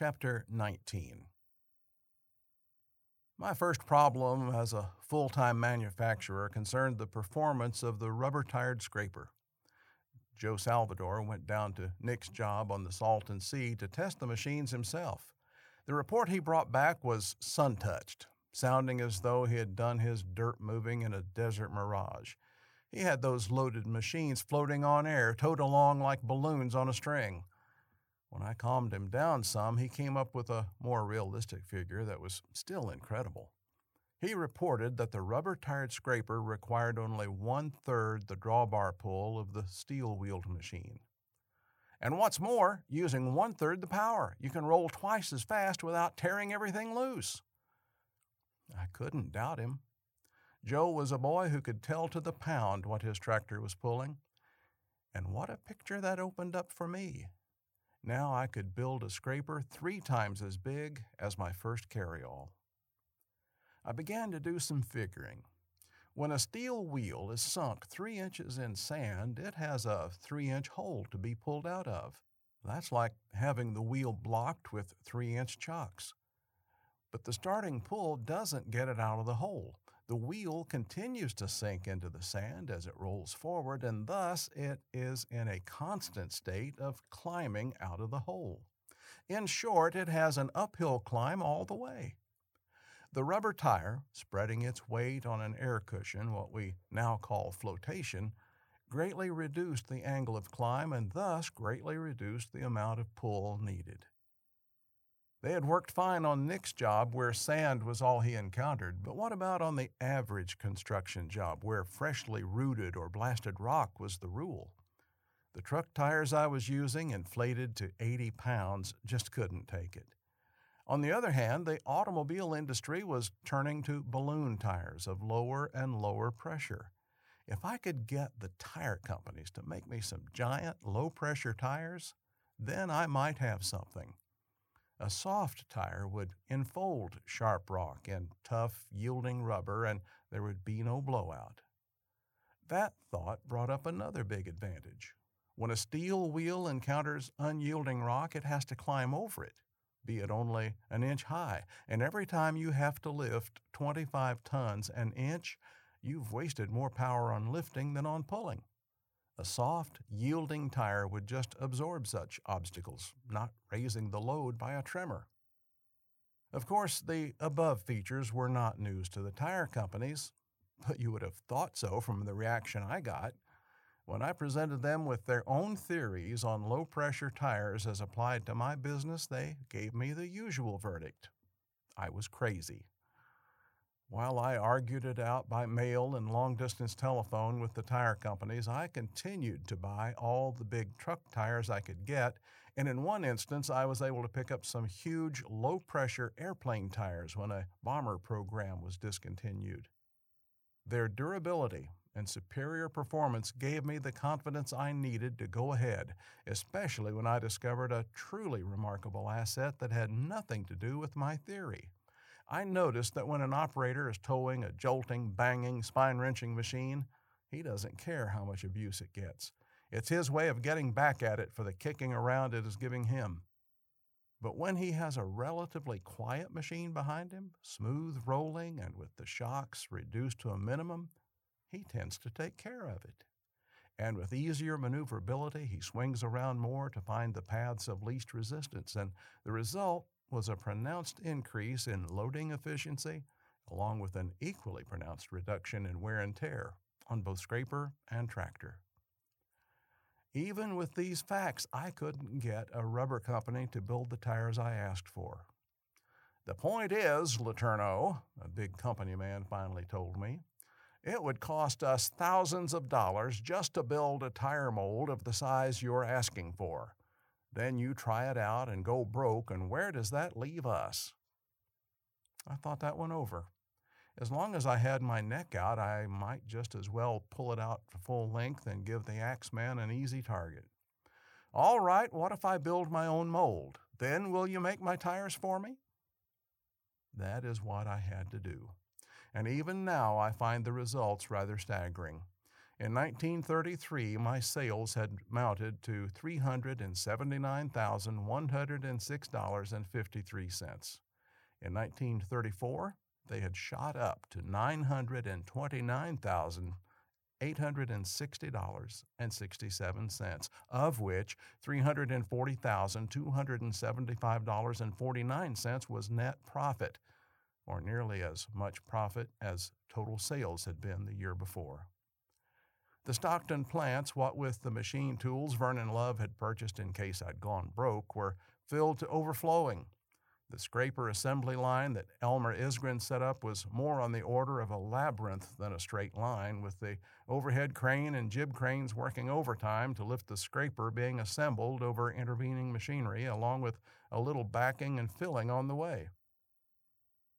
Chapter 19 My first problem as a full time manufacturer concerned the performance of the rubber tired scraper. Joe Salvador went down to Nick's job on the Salton Sea to test the machines himself. The report he brought back was sun touched, sounding as though he had done his dirt moving in a desert mirage. He had those loaded machines floating on air, towed along like balloons on a string. When I calmed him down some, he came up with a more realistic figure that was still incredible. He reported that the rubber tired scraper required only one third the drawbar pull of the steel wheeled machine. And what's more, using one third the power, you can roll twice as fast without tearing everything loose. I couldn't doubt him. Joe was a boy who could tell to the pound what his tractor was pulling. And what a picture that opened up for me. Now I could build a scraper three times as big as my first carryall. I began to do some figuring. When a steel wheel is sunk three inches in sand, it has a three inch hole to be pulled out of. That's like having the wheel blocked with three inch chocks. But the starting pull doesn't get it out of the hole. The wheel continues to sink into the sand as it rolls forward, and thus it is in a constant state of climbing out of the hole. In short, it has an uphill climb all the way. The rubber tire, spreading its weight on an air cushion, what we now call flotation, greatly reduced the angle of climb and thus greatly reduced the amount of pull needed. They had worked fine on Nick's job where sand was all he encountered, but what about on the average construction job where freshly rooted or blasted rock was the rule? The truck tires I was using, inflated to 80 pounds, just couldn't take it. On the other hand, the automobile industry was turning to balloon tires of lower and lower pressure. If I could get the tire companies to make me some giant low pressure tires, then I might have something. A soft tire would enfold sharp rock in tough, yielding rubber, and there would be no blowout. That thought brought up another big advantage. When a steel wheel encounters unyielding rock, it has to climb over it, be it only an inch high, and every time you have to lift 25 tons an inch, you've wasted more power on lifting than on pulling. A soft, yielding tire would just absorb such obstacles, not raising the load by a tremor. Of course, the above features were not news to the tire companies, but you would have thought so from the reaction I got. When I presented them with their own theories on low pressure tires as applied to my business, they gave me the usual verdict I was crazy. While I argued it out by mail and long distance telephone with the tire companies, I continued to buy all the big truck tires I could get, and in one instance, I was able to pick up some huge low pressure airplane tires when a bomber program was discontinued. Their durability and superior performance gave me the confidence I needed to go ahead, especially when I discovered a truly remarkable asset that had nothing to do with my theory. I noticed that when an operator is towing a jolting, banging, spine wrenching machine, he doesn't care how much abuse it gets. It's his way of getting back at it for the kicking around it is giving him. But when he has a relatively quiet machine behind him, smooth rolling and with the shocks reduced to a minimum, he tends to take care of it. And with easier maneuverability, he swings around more to find the paths of least resistance, and the result was a pronounced increase in loading efficiency, along with an equally pronounced reduction in wear and tear on both scraper and tractor. Even with these facts, I couldn't get a rubber company to build the tires I asked for. The point is, Letourneau, a big company man finally told me, it would cost us thousands of dollars just to build a tire mold of the size you're asking for. Then you try it out and go broke, and where does that leave us? I thought that one over. As long as I had my neck out, I might just as well pull it out to full length and give the axeman an easy target. All right, what if I build my own mold? Then will you make my tires for me? That is what I had to do. And even now I find the results rather staggering. In 1933, my sales had mounted to $379,106.53. In 1934, they had shot up to $929,860.67, of which $340,275.49 was net profit, or nearly as much profit as total sales had been the year before. The Stockton plants, what with the machine tools Vernon Love had purchased in case I'd gone broke, were filled to overflowing. The scraper assembly line that Elmer Isgren set up was more on the order of a labyrinth than a straight line, with the overhead crane and jib cranes working overtime to lift the scraper being assembled over intervening machinery, along with a little backing and filling on the way.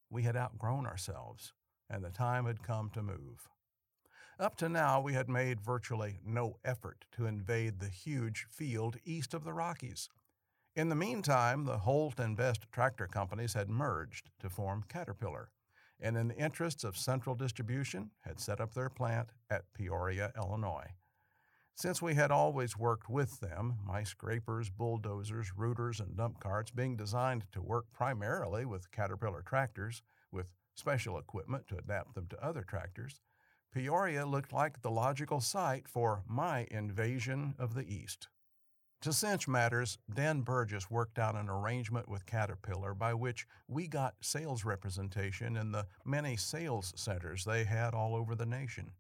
We had outgrown ourselves, and the time had come to move. Up to now, we had made virtually no effort to invade the huge field east of the Rockies. In the meantime, the Holt and Best tractor companies had merged to form Caterpillar, and in the interests of central distribution, had set up their plant at Peoria, Illinois. Since we had always worked with them, my scrapers, bulldozers, rooters, and dump carts being designed to work primarily with Caterpillar tractors, with special equipment to adapt them to other tractors, Peoria looked like the logical site for my invasion of the East. To cinch matters, Dan Burgess worked out an arrangement with Caterpillar by which we got sales representation in the many sales centers they had all over the nation.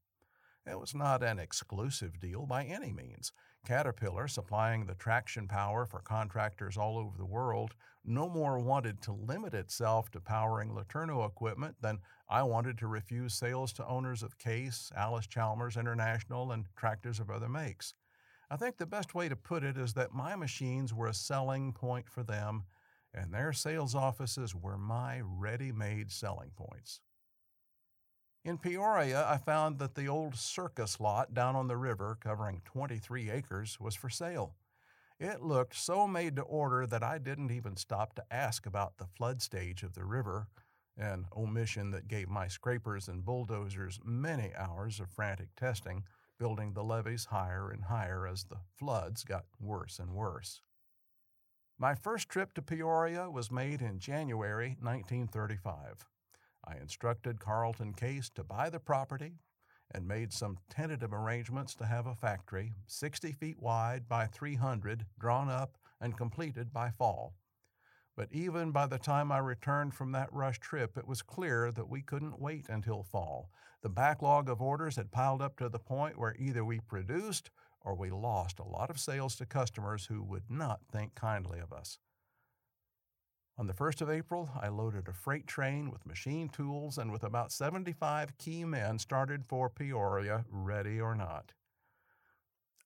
It was not an exclusive deal by any means. Caterpillar, supplying the traction power for contractors all over the world, no more wanted to limit itself to powering LeTourneau equipment than I wanted to refuse sales to owners of Case, Allis-Chalmers International, and tractors of other makes. I think the best way to put it is that my machines were a selling point for them, and their sales offices were my ready made selling points. In Peoria, I found that the old circus lot down on the river, covering 23 acres, was for sale. It looked so made to order that I didn't even stop to ask about the flood stage of the river, an omission that gave my scrapers and bulldozers many hours of frantic testing, building the levees higher and higher as the floods got worse and worse. My first trip to Peoria was made in January 1935. I instructed Carlton Case to buy the property and made some tentative arrangements to have a factory 60 feet wide by 300 drawn up and completed by fall. But even by the time I returned from that rush trip, it was clear that we couldn't wait until fall. The backlog of orders had piled up to the point where either we produced or we lost a lot of sales to customers who would not think kindly of us. On the 1st of April, I loaded a freight train with machine tools and with about 75 key men started for Peoria, ready or not.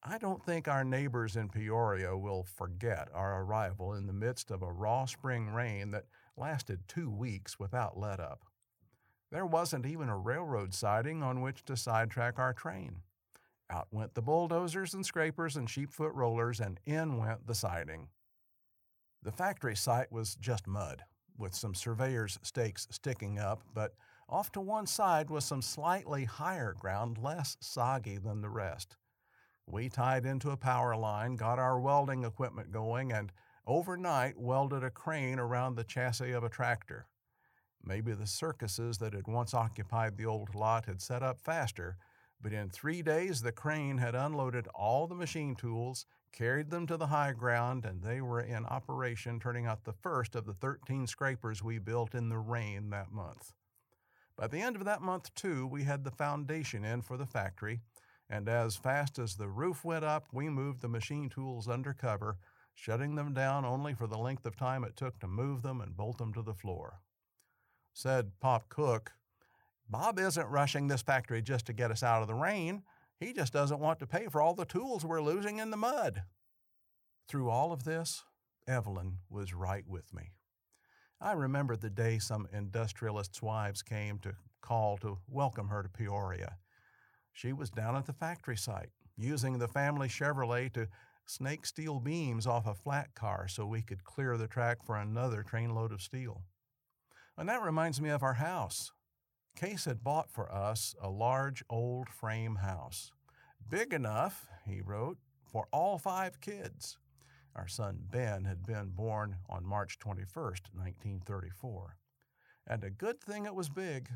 I don't think our neighbors in Peoria will forget our arrival in the midst of a raw spring rain that lasted two weeks without let up. There wasn't even a railroad siding on which to sidetrack our train. Out went the bulldozers and scrapers and sheepfoot rollers, and in went the siding. The factory site was just mud, with some surveyor's stakes sticking up, but off to one side was some slightly higher ground, less soggy than the rest. We tied into a power line, got our welding equipment going, and overnight welded a crane around the chassis of a tractor. Maybe the circuses that had once occupied the old lot had set up faster, but in three days the crane had unloaded all the machine tools, carried them to the high ground, and they were in operation, turning out the first of the 13 scrapers we built in the rain that month. By the end of that month, too, we had the foundation in for the factory, and as fast as the roof went up, we moved the machine tools under cover, shutting them down only for the length of time it took to move them and bolt them to the floor. Said Pop Cook, Bob isn't rushing this factory just to get us out of the rain. He just doesn't want to pay for all the tools we're losing in the mud. Through all of this, Evelyn was right with me. I remember the day some industrialists' wives came to call to welcome her to Peoria. She was down at the factory site, using the family Chevrolet to snake steel beams off a flat car so we could clear the track for another trainload of steel. And that reminds me of our house. Case had bought for us a large old frame house. big enough, he wrote, for all five kids. Our son Ben had been born on March 21, 1934. And a good thing it was big.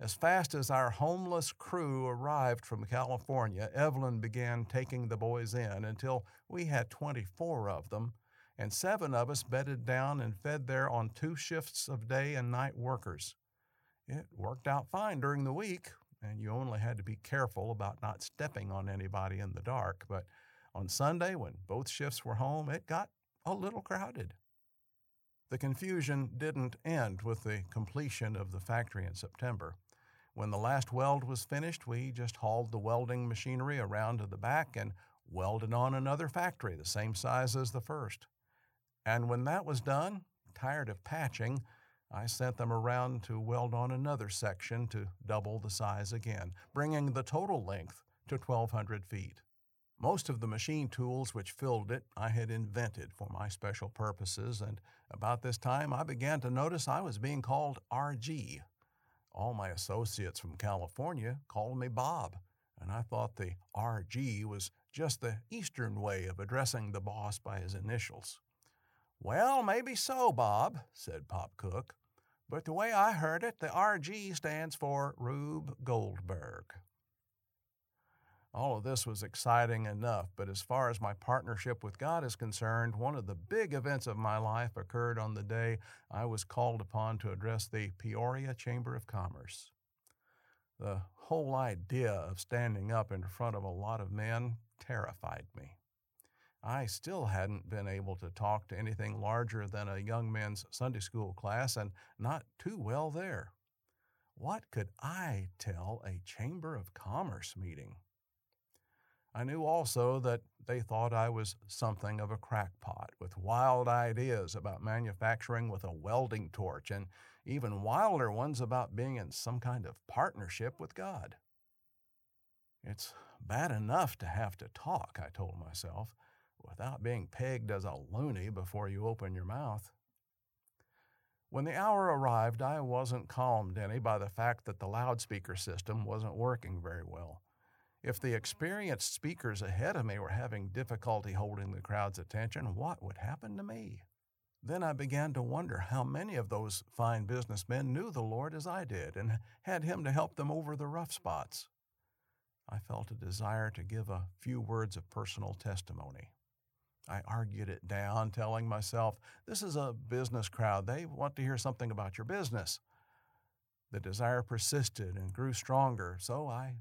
As fast as our homeless crew arrived from California, Evelyn began taking the boys in until we had 24 of them, and seven of us bedded down and fed there on two shifts of day and night workers. It worked out fine during the week, and you only had to be careful about not stepping on anybody in the dark, but on Sunday, when both shifts were home, it got a little crowded. The confusion didn't end with the completion of the factory in September. When the last weld was finished, we just hauled the welding machinery around to the back and welded on another factory the same size as the first. And when that was done, tired of patching, I sent them around to weld on another section to double the size again, bringing the total length to 1,200 feet. Most of the machine tools which filled it I had invented for my special purposes, and about this time I began to notice I was being called RG. All my associates from California called me Bob, and I thought the RG was just the Eastern way of addressing the boss by his initials. Well, maybe so, Bob, said Pop Cook, but the way I heard it, the RG stands for Rube Goldberg. All of this was exciting enough, but as far as my partnership with God is concerned, one of the big events of my life occurred on the day I was called upon to address the Peoria Chamber of Commerce. The whole idea of standing up in front of a lot of men terrified me. I still hadn't been able to talk to anything larger than a young men's Sunday school class, and not too well there. What could I tell a Chamber of Commerce meeting? I knew also that they thought I was something of a crackpot with wild ideas about manufacturing with a welding torch and even wilder ones about being in some kind of partnership with God. It's bad enough to have to talk, I told myself, without being pegged as a loony before you open your mouth. When the hour arrived, I wasn't calmed any by the fact that the loudspeaker system wasn't working very well. If the experienced speakers ahead of me were having difficulty holding the crowd's attention, what would happen to me? Then I began to wonder how many of those fine businessmen knew the Lord as I did and had Him to help them over the rough spots. I felt a desire to give a few words of personal testimony. I argued it down, telling myself, this is a business crowd. They want to hear something about your business. The desire persisted and grew stronger, so I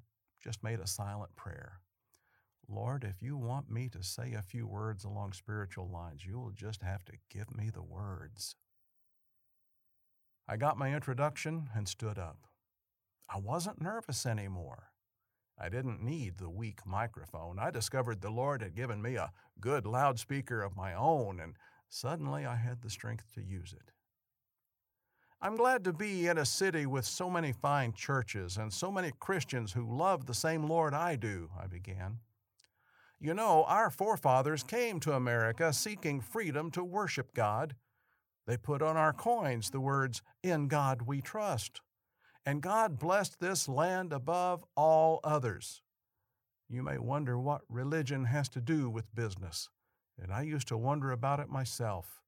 just made a silent prayer. Lord, if you want me to say a few words along spiritual lines, you'll just have to give me the words. I got my introduction and stood up. I wasn't nervous anymore. I didn't need the weak microphone. I discovered the Lord had given me a good loudspeaker of my own, and suddenly I had the strength to use it. I'm glad to be in a city with so many fine churches and so many Christians who love the same Lord I do, I began. You know, our forefathers came to America seeking freedom to worship God. They put on our coins the words, In God we trust and God blessed this land above all others. You may wonder what religion has to do with business, and I used to wonder about it myself.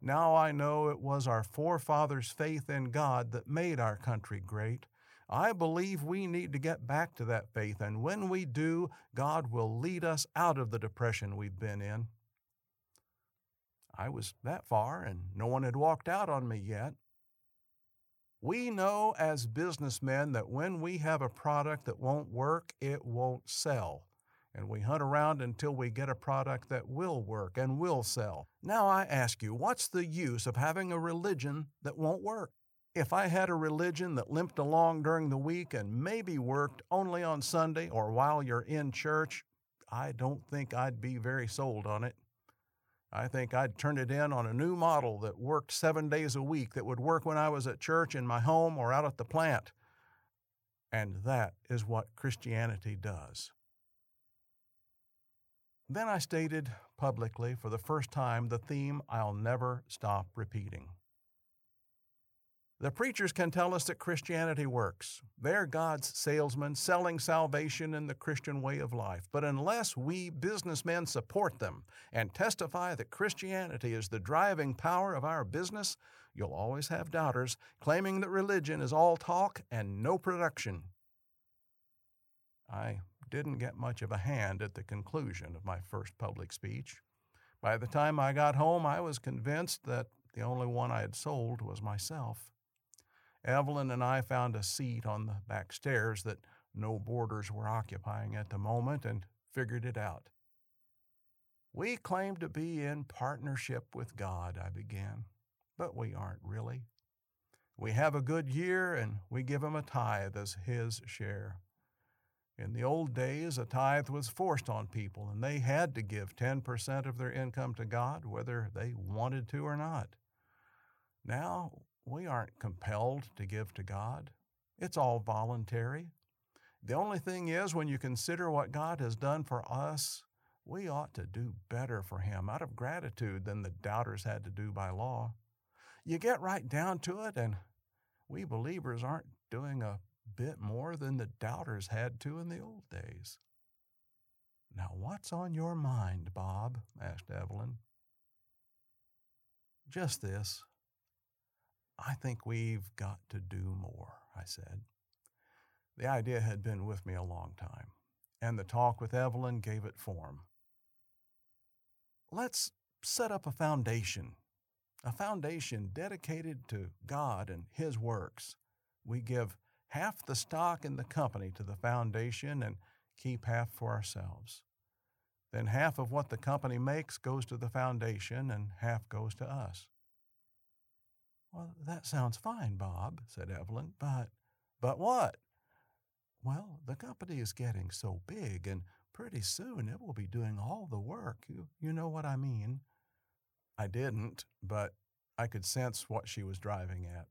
Now I know it was our forefathers' faith in God that made our country great. I believe we need to get back to that faith, and when we do, God will lead us out of the depression we've been in. I was that far, and no one had walked out on me yet. We know as businessmen that when we have a product that won't work, it won't sell. And we hunt around until we get a product that will work and will sell. Now I ask you, what's the use of having a religion that won't work? If I had a religion that limped along during the week and maybe worked only on Sunday or while you're in church, I don't think I'd be very sold on it. I think I'd turn it in on a new model that worked seven days a week, that would work when I was at church, in my home, or out at the plant. And that is what Christianity does. Then I stated publicly for the first time the theme I'll never stop repeating. The preachers can tell us that Christianity works. They're God's salesmen selling salvation in the Christian way of life. But unless we businessmen support them and testify that Christianity is the driving power of our business, you'll always have doubters claiming that religion is all talk and no production. I didn't get much of a hand at the conclusion of my first public speech. By the time I got home, I was convinced that the only one I had sold was myself. Evelyn and I found a seat on the back stairs that no boarders were occupying at the moment and figured it out. We claim to be in partnership with God, I began, but we aren't really. We have a good year and we give him a tithe as his share. In the old days, a tithe was forced on people, and they had to give 10% of their income to God, whether they wanted to or not. Now, we aren't compelled to give to God, it's all voluntary. The only thing is, when you consider what God has done for us, we ought to do better for Him out of gratitude than the doubters had to do by law. You get right down to it, and we believers aren't doing a bit more than the doubters had to in the old days. Now, what's on your mind, Bob? asked Evelyn. Just this. I think we've got to do more, I said. The idea had been with me a long time, and the talk with Evelyn gave it form. Let's set up a foundation, a foundation dedicated to God and His works. We give half the stock in the company to the foundation and keep half for ourselves. Then half of what the company makes goes to the foundation and half goes to us. Well, that sounds fine, Bob, said Evelyn, but. But what? Well, the company is getting so big, and pretty soon it will be doing all the work. You, you know what I mean? I didn't, but I could sense what she was driving at.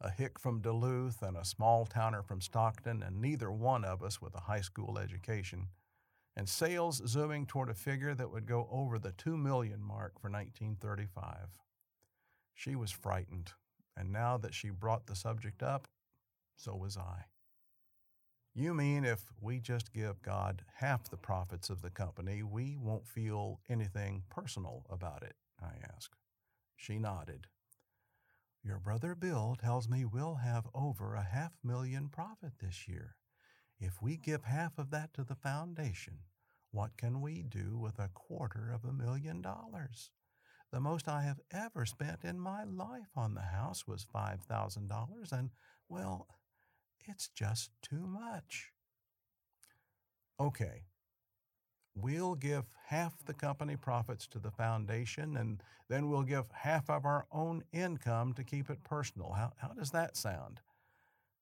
A hick from Duluth and a small towner from Stockton, and neither one of us with a high school education, and sales zooming toward a figure that would go over the two million mark for 1935. She was frightened, and now that she brought the subject up, so was I. You mean if we just give God half the profits of the company, we won't feel anything personal about it? I asked. She nodded. Your brother Bill tells me we'll have over a half million profit this year. If we give half of that to the foundation, what can we do with a quarter of a million dollars? The most I have ever spent in my life on the house was $5,000, and, well, it's just too much. Okay, we'll give half the company profits to the foundation, and then we'll give half of our own income to keep it personal. How, how does that sound?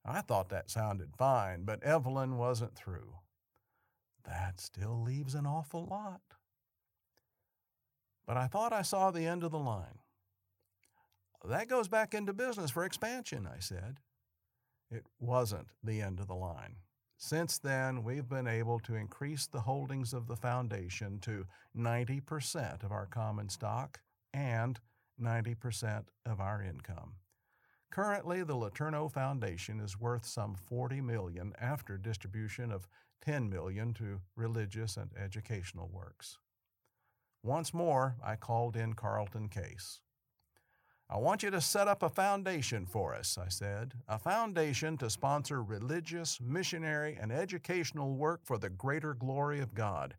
I thought that sounded fine, but Evelyn wasn't through. That still leaves an awful lot. But I thought I saw the end of the line. That goes back into business for expansion, I said. It wasn't the end of the line. Since then, we've been able to increase the holdings of the foundation to 90% of our common stock and 90% of our income. Currently, the LeTourneau Foundation is worth some 40 million after distribution of 10 million to religious and educational works. Once more, I called in Carlton Case. I want you to set up a foundation for us, I said, a foundation to sponsor religious, missionary, and educational work for the greater glory of God.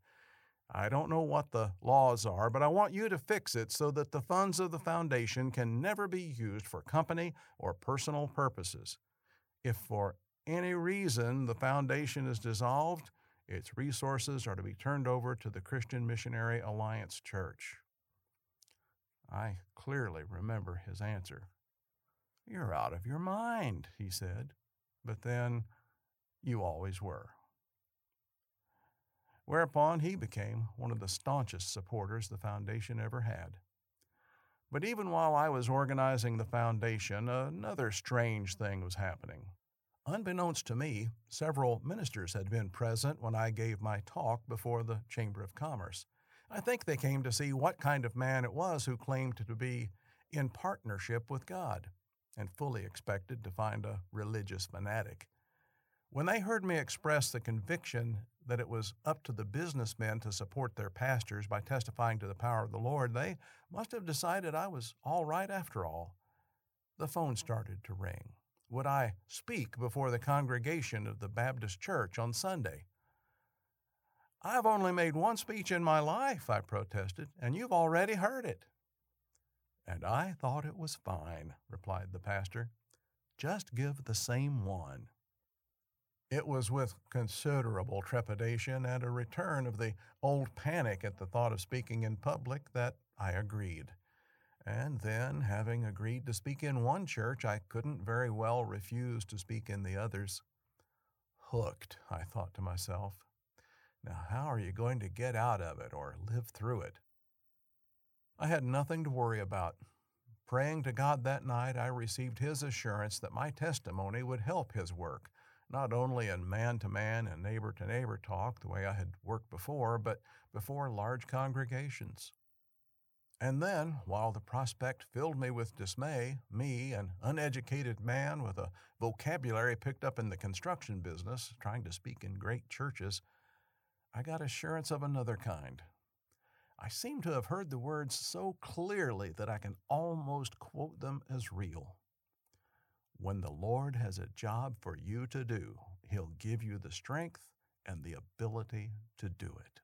I don't know what the laws are, but I want you to fix it so that the funds of the foundation can never be used for company or personal purposes. If for any reason the foundation is dissolved, its resources are to be turned over to the Christian Missionary Alliance Church. I clearly remember his answer. You're out of your mind, he said. But then, you always were. Whereupon he became one of the staunchest supporters the foundation ever had. But even while I was organizing the foundation, another strange thing was happening. Unbeknownst to me, several ministers had been present when I gave my talk before the Chamber of Commerce. I think they came to see what kind of man it was who claimed to be in partnership with God. and fully expected to find a religious fanatic. When they heard me express the conviction that it was up to the businessmen to support their pastors by testifying to the power of the Lord, they must have decided I was all right after all. The phone started to ring. Would I speak before the congregation of the Baptist Church on Sunday? I've only made one speech in my life, I protested, and you've already heard it. And I thought it was fine, replied the pastor. Just give the same one. It was with considerable trepidation and a return of the old panic at the thought of speaking in public that I agreed. And then, having agreed to speak in one church, I couldn't very well refuse to speak in the others. Hooked, I thought to myself. Now, how are you going to get out of it or live through it? I had nothing to worry about. Praying to God that night, I received His assurance that my testimony would help His work not only in man to man and neighbor to neighbor talk, the way I had worked before, but before large congregations. And then, while the prospect filled me with dismay, me, an uneducated man with a vocabulary picked up in the construction business, trying to speak in great churches, I got assurance of another kind. I seem to have heard the words so clearly that I can almost quote them as real. When the Lord has a job for you to do, He'll give you the strength and the ability to do it.